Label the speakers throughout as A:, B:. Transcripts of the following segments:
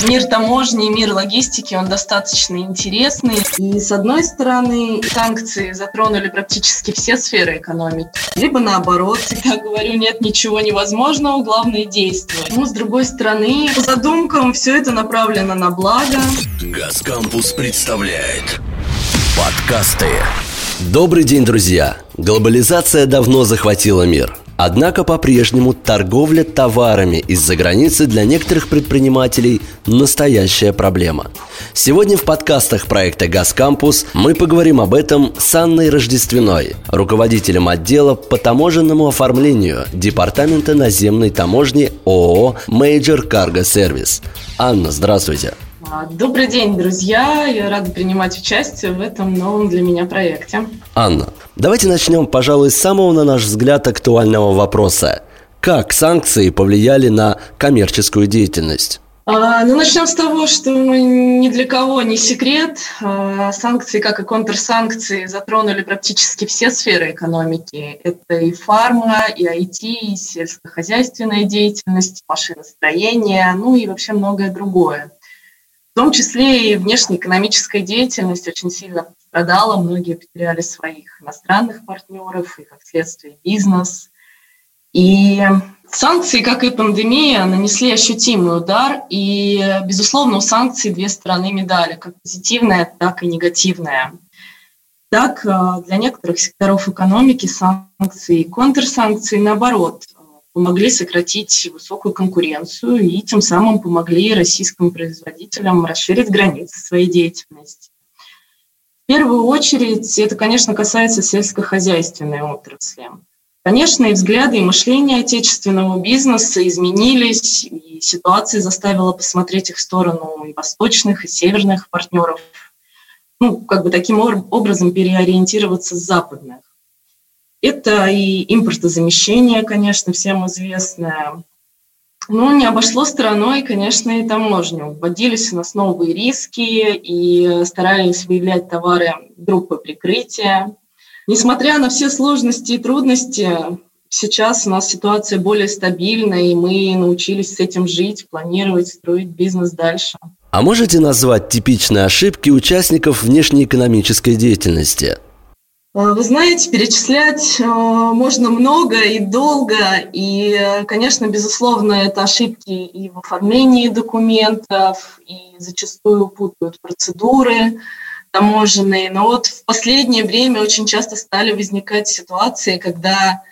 A: Мир таможни, мир логистики, он достаточно интересный. И с одной стороны, санкции затронули практически все сферы экономики. Либо наоборот, всегда говорю, нет ничего невозможного, главное действовать. Но с другой стороны, по задумкам все это направлено на благо.
B: Газкампус представляет подкасты. Добрый день, друзья! Глобализация давно захватила мир – Однако по-прежнему торговля товарами из-за границы для некоторых предпринимателей – настоящая проблема. Сегодня в подкастах проекта «Газ Кампус» мы поговорим об этом с Анной Рождественной, руководителем отдела по таможенному оформлению Департамента наземной таможни ООО «Major Cargo Service». Анна, здравствуйте.
A: А, добрый день, друзья! Я рада принимать участие в этом новом для меня проекте.
B: Анна, давайте начнем, пожалуй, с самого, на наш взгляд, актуального вопроса. Как санкции повлияли на коммерческую деятельность?
A: А, ну, начнем с того, что ни для кого не секрет. А, санкции, как и контрсанкции, затронули практически все сферы экономики. Это и фарма, и IT, и сельскохозяйственная деятельность, машиностроение, ну и вообще многое другое. В том числе и внешнеэкономическая деятельность очень сильно пострадала, многие потеряли своих иностранных партнеров и, как следствие, бизнес. И санкции, как и пандемия, нанесли ощутимый удар, и, безусловно, у санкций две стороны медали, как позитивная, так и негативная. Так, э, для некоторых секторов экономики санкции и контрсанкции, наоборот, помогли сократить высокую конкуренцию и тем самым помогли российским производителям расширить границы своей деятельности. В первую очередь это, конечно, касается сельскохозяйственной отрасли. Конечно, и взгляды, и мышление отечественного бизнеса изменились, и ситуация заставила посмотреть их сторону и восточных, и северных партнеров, ну, как бы таким образом переориентироваться с западных. Это и импортозамещение, конечно, всем известное. Но не обошло стороной, конечно, и таможню. Вводились у нас новые риски и старались выявлять товары группы прикрытия. Несмотря на все сложности и трудности, сейчас у нас ситуация более стабильная, и мы научились с этим жить, планировать, строить бизнес дальше.
B: А можете назвать типичные ошибки участников внешнеэкономической деятельности?
A: Э, вы знаете, перечислять э, можно много и долго, и, конечно, безусловно, это ошибки и в оформлении документов, и зачастую путают процедуры таможенные. Но вот в последнее время очень часто стали возникать ситуации, когда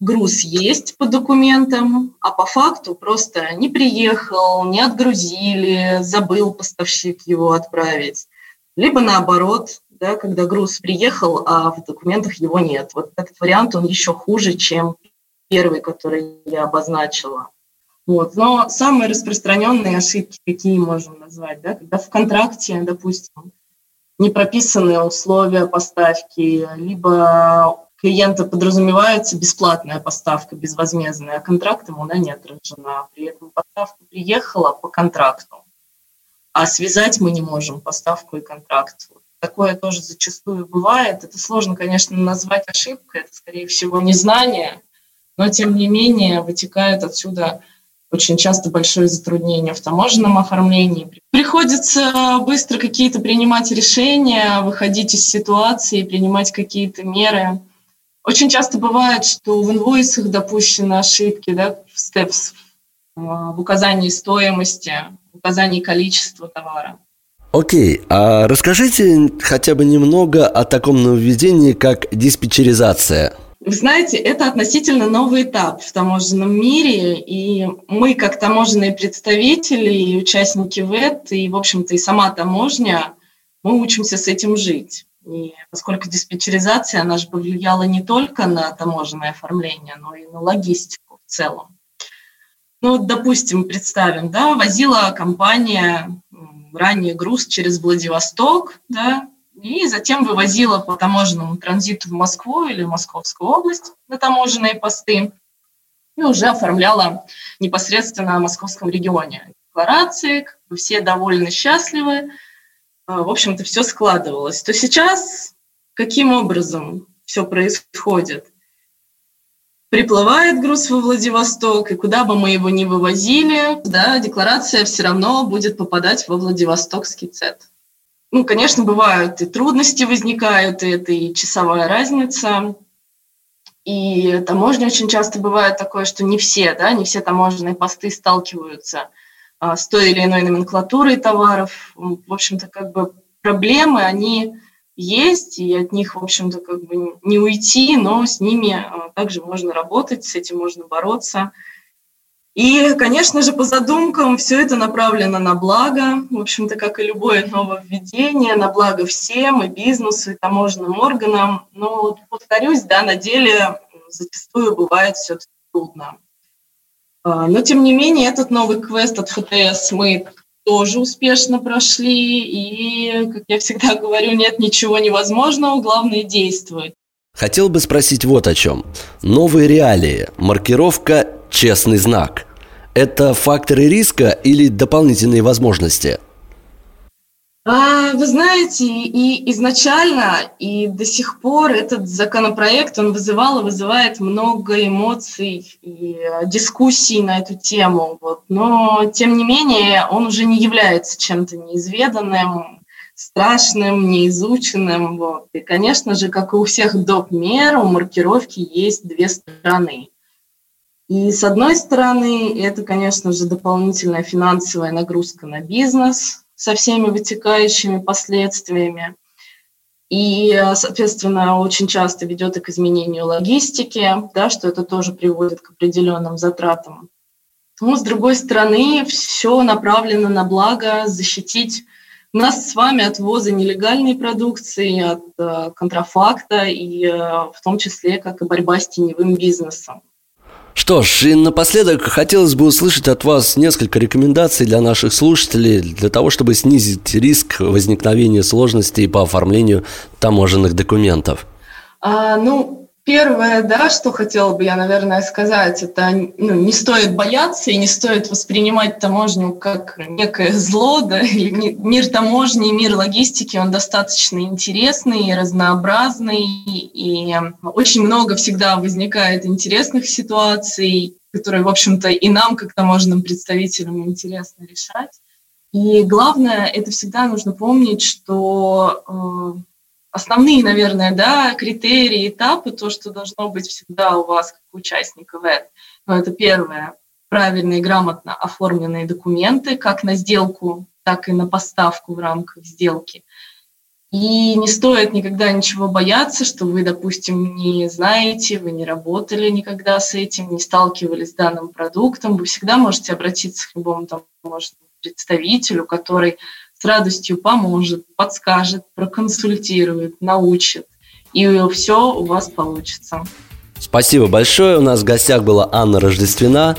A: груз есть по документам, а по факту просто не приехал, не отгрузили, забыл поставщик его отправить. Либо наоборот, да, когда груз приехал, а в документах его нет. Вот этот вариант, он еще хуже, чем первый, который я обозначила. Вот. Но самые распространенные ошибки, какие можем назвать, да, когда в контракте, допустим, не прописаны условия поставки, либо клиента подразумевается бесплатная поставка, безвозмездная, а контрактом она не отражена. При этом поставка приехала по контракту, а связать мы не можем поставку и контракт. Такое тоже зачастую бывает. Это сложно, конечно, назвать ошибкой, это, скорее всего, незнание, но, тем не менее, вытекает отсюда очень часто большое затруднение в таможенном оформлении. Приходится быстро какие-то принимать решения, выходить из ситуации, принимать какие-то меры. Очень часто бывает, что в инвойсах допущены ошибки, да, в степс, в указании стоимости, в указании количества товара.
B: Окей, а расскажите хотя бы немного о таком нововведении, как диспетчеризация.
A: Вы знаете, это относительно новый этап в таможенном мире, и мы, как таможенные представители и участники ВЭТ, и, в общем-то, и сама таможня, мы учимся с этим жить. И поскольку диспетчеризация, она же повлияла не только на таможенное оформление, но и на логистику в целом. Ну, допустим, представим, да, возила компания ранее груз через Владивосток, да, и затем вывозила по таможенному транзиту в Москву или Московскую область на таможенные посты и уже оформляла непосредственно в московском регионе. Декларации, все довольны, счастливы, а, в общем-то, все складывалось. То сейчас каким образом все происходит? Приплывает груз во Владивосток, и куда бы мы его ни вывозили, да, декларация все равно будет попадать во Владивостокский ЦЕД. Ну, конечно, бывают и трудности возникают, и это и часовая разница, и таможня очень часто бывает такое, что не все, да, не все таможенные посты сталкиваются а, с той или иной номенклатурой товаров. В общем-то, как бы проблемы, они есть, и от них, в общем-то, как бы не уйти, но с ними а, также можно работать, с этим можно бороться. И, конечно же, по задумкам все это направлено на благо, в общем-то, как и любое нововведение, на благо всем, и бизнесу, и таможенным органам. Но, повторюсь, да, на деле зачастую бывает все-таки трудно. А, но, тем не менее, этот новый квест от ФТС мы тоже успешно прошли, и, как я всегда говорю, нет ничего невозможного, главное действовать.
B: Хотел бы спросить вот о чем. Новые реалии, маркировка «честный знак». Это факторы риска или дополнительные возможности –
A: а, вы знаете, и изначально, и до сих пор этот законопроект, он вызывал и вызывает много эмоций и э, дискуссий на эту тему. Вот. Но, тем не менее, он уже не является чем-то неизведанным, страшным, неизученным. Вот. И, конечно же, как и у всех доп. мер, у маркировки есть две стороны. И с одной стороны, это, конечно же, дополнительная финансовая нагрузка на бизнес, со всеми вытекающими последствиями. И, соответственно, очень часто ведет и к изменению логистики, да, что это тоже приводит к определенным затратам. Но, с другой стороны, все направлено на благо защитить нас с вами от ввоза нелегальной продукции, от э, контрафакта и э, в том числе как и борьба с теневым бизнесом.
B: Что ж, и напоследок хотелось бы услышать от вас несколько рекомендаций для наших слушателей, для того, чтобы снизить риск возникновения сложностей по оформлению таможенных документов.
A: А, ну, Первое, да, что хотела бы я, наверное, сказать, это ну, не стоит бояться и не стоит воспринимать таможню как некое зло, да, мир таможни, мир логистики, он достаточно интересный разнообразный, и очень много всегда возникает интересных ситуаций, которые, в общем-то, и нам, как таможенным представителям, интересно решать. И главное, это всегда нужно помнить, что э, основные, наверное, да, критерии, этапы, то, что должно быть всегда у вас, как у участника ВЭД. Но это первое, правильные, грамотно оформленные документы, как на сделку, так и на поставку в рамках сделки. И не стоит никогда ничего бояться, что вы, допустим, не знаете, вы не работали никогда с этим, не сталкивались с данным продуктом. Вы всегда можете обратиться к любому там, может, представителю, который с радостью поможет, подскажет, проконсультирует, научит. И все у вас получится.
B: Спасибо большое. У нас в гостях была Анна Рождествена.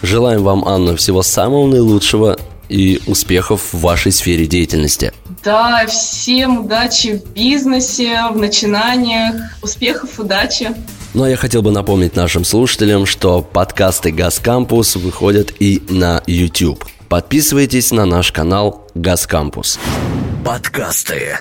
B: Желаем вам, Анна, всего самого наилучшего и успехов в вашей сфере деятельности.
A: Да, всем удачи в бизнесе, в начинаниях. Успехов, удачи.
B: Ну а я хотел бы напомнить нашим слушателям, что подкасты «Газ Кампус» выходят и на YouTube. Подписывайтесь на наш канал «Газ Кампус». Подкасты.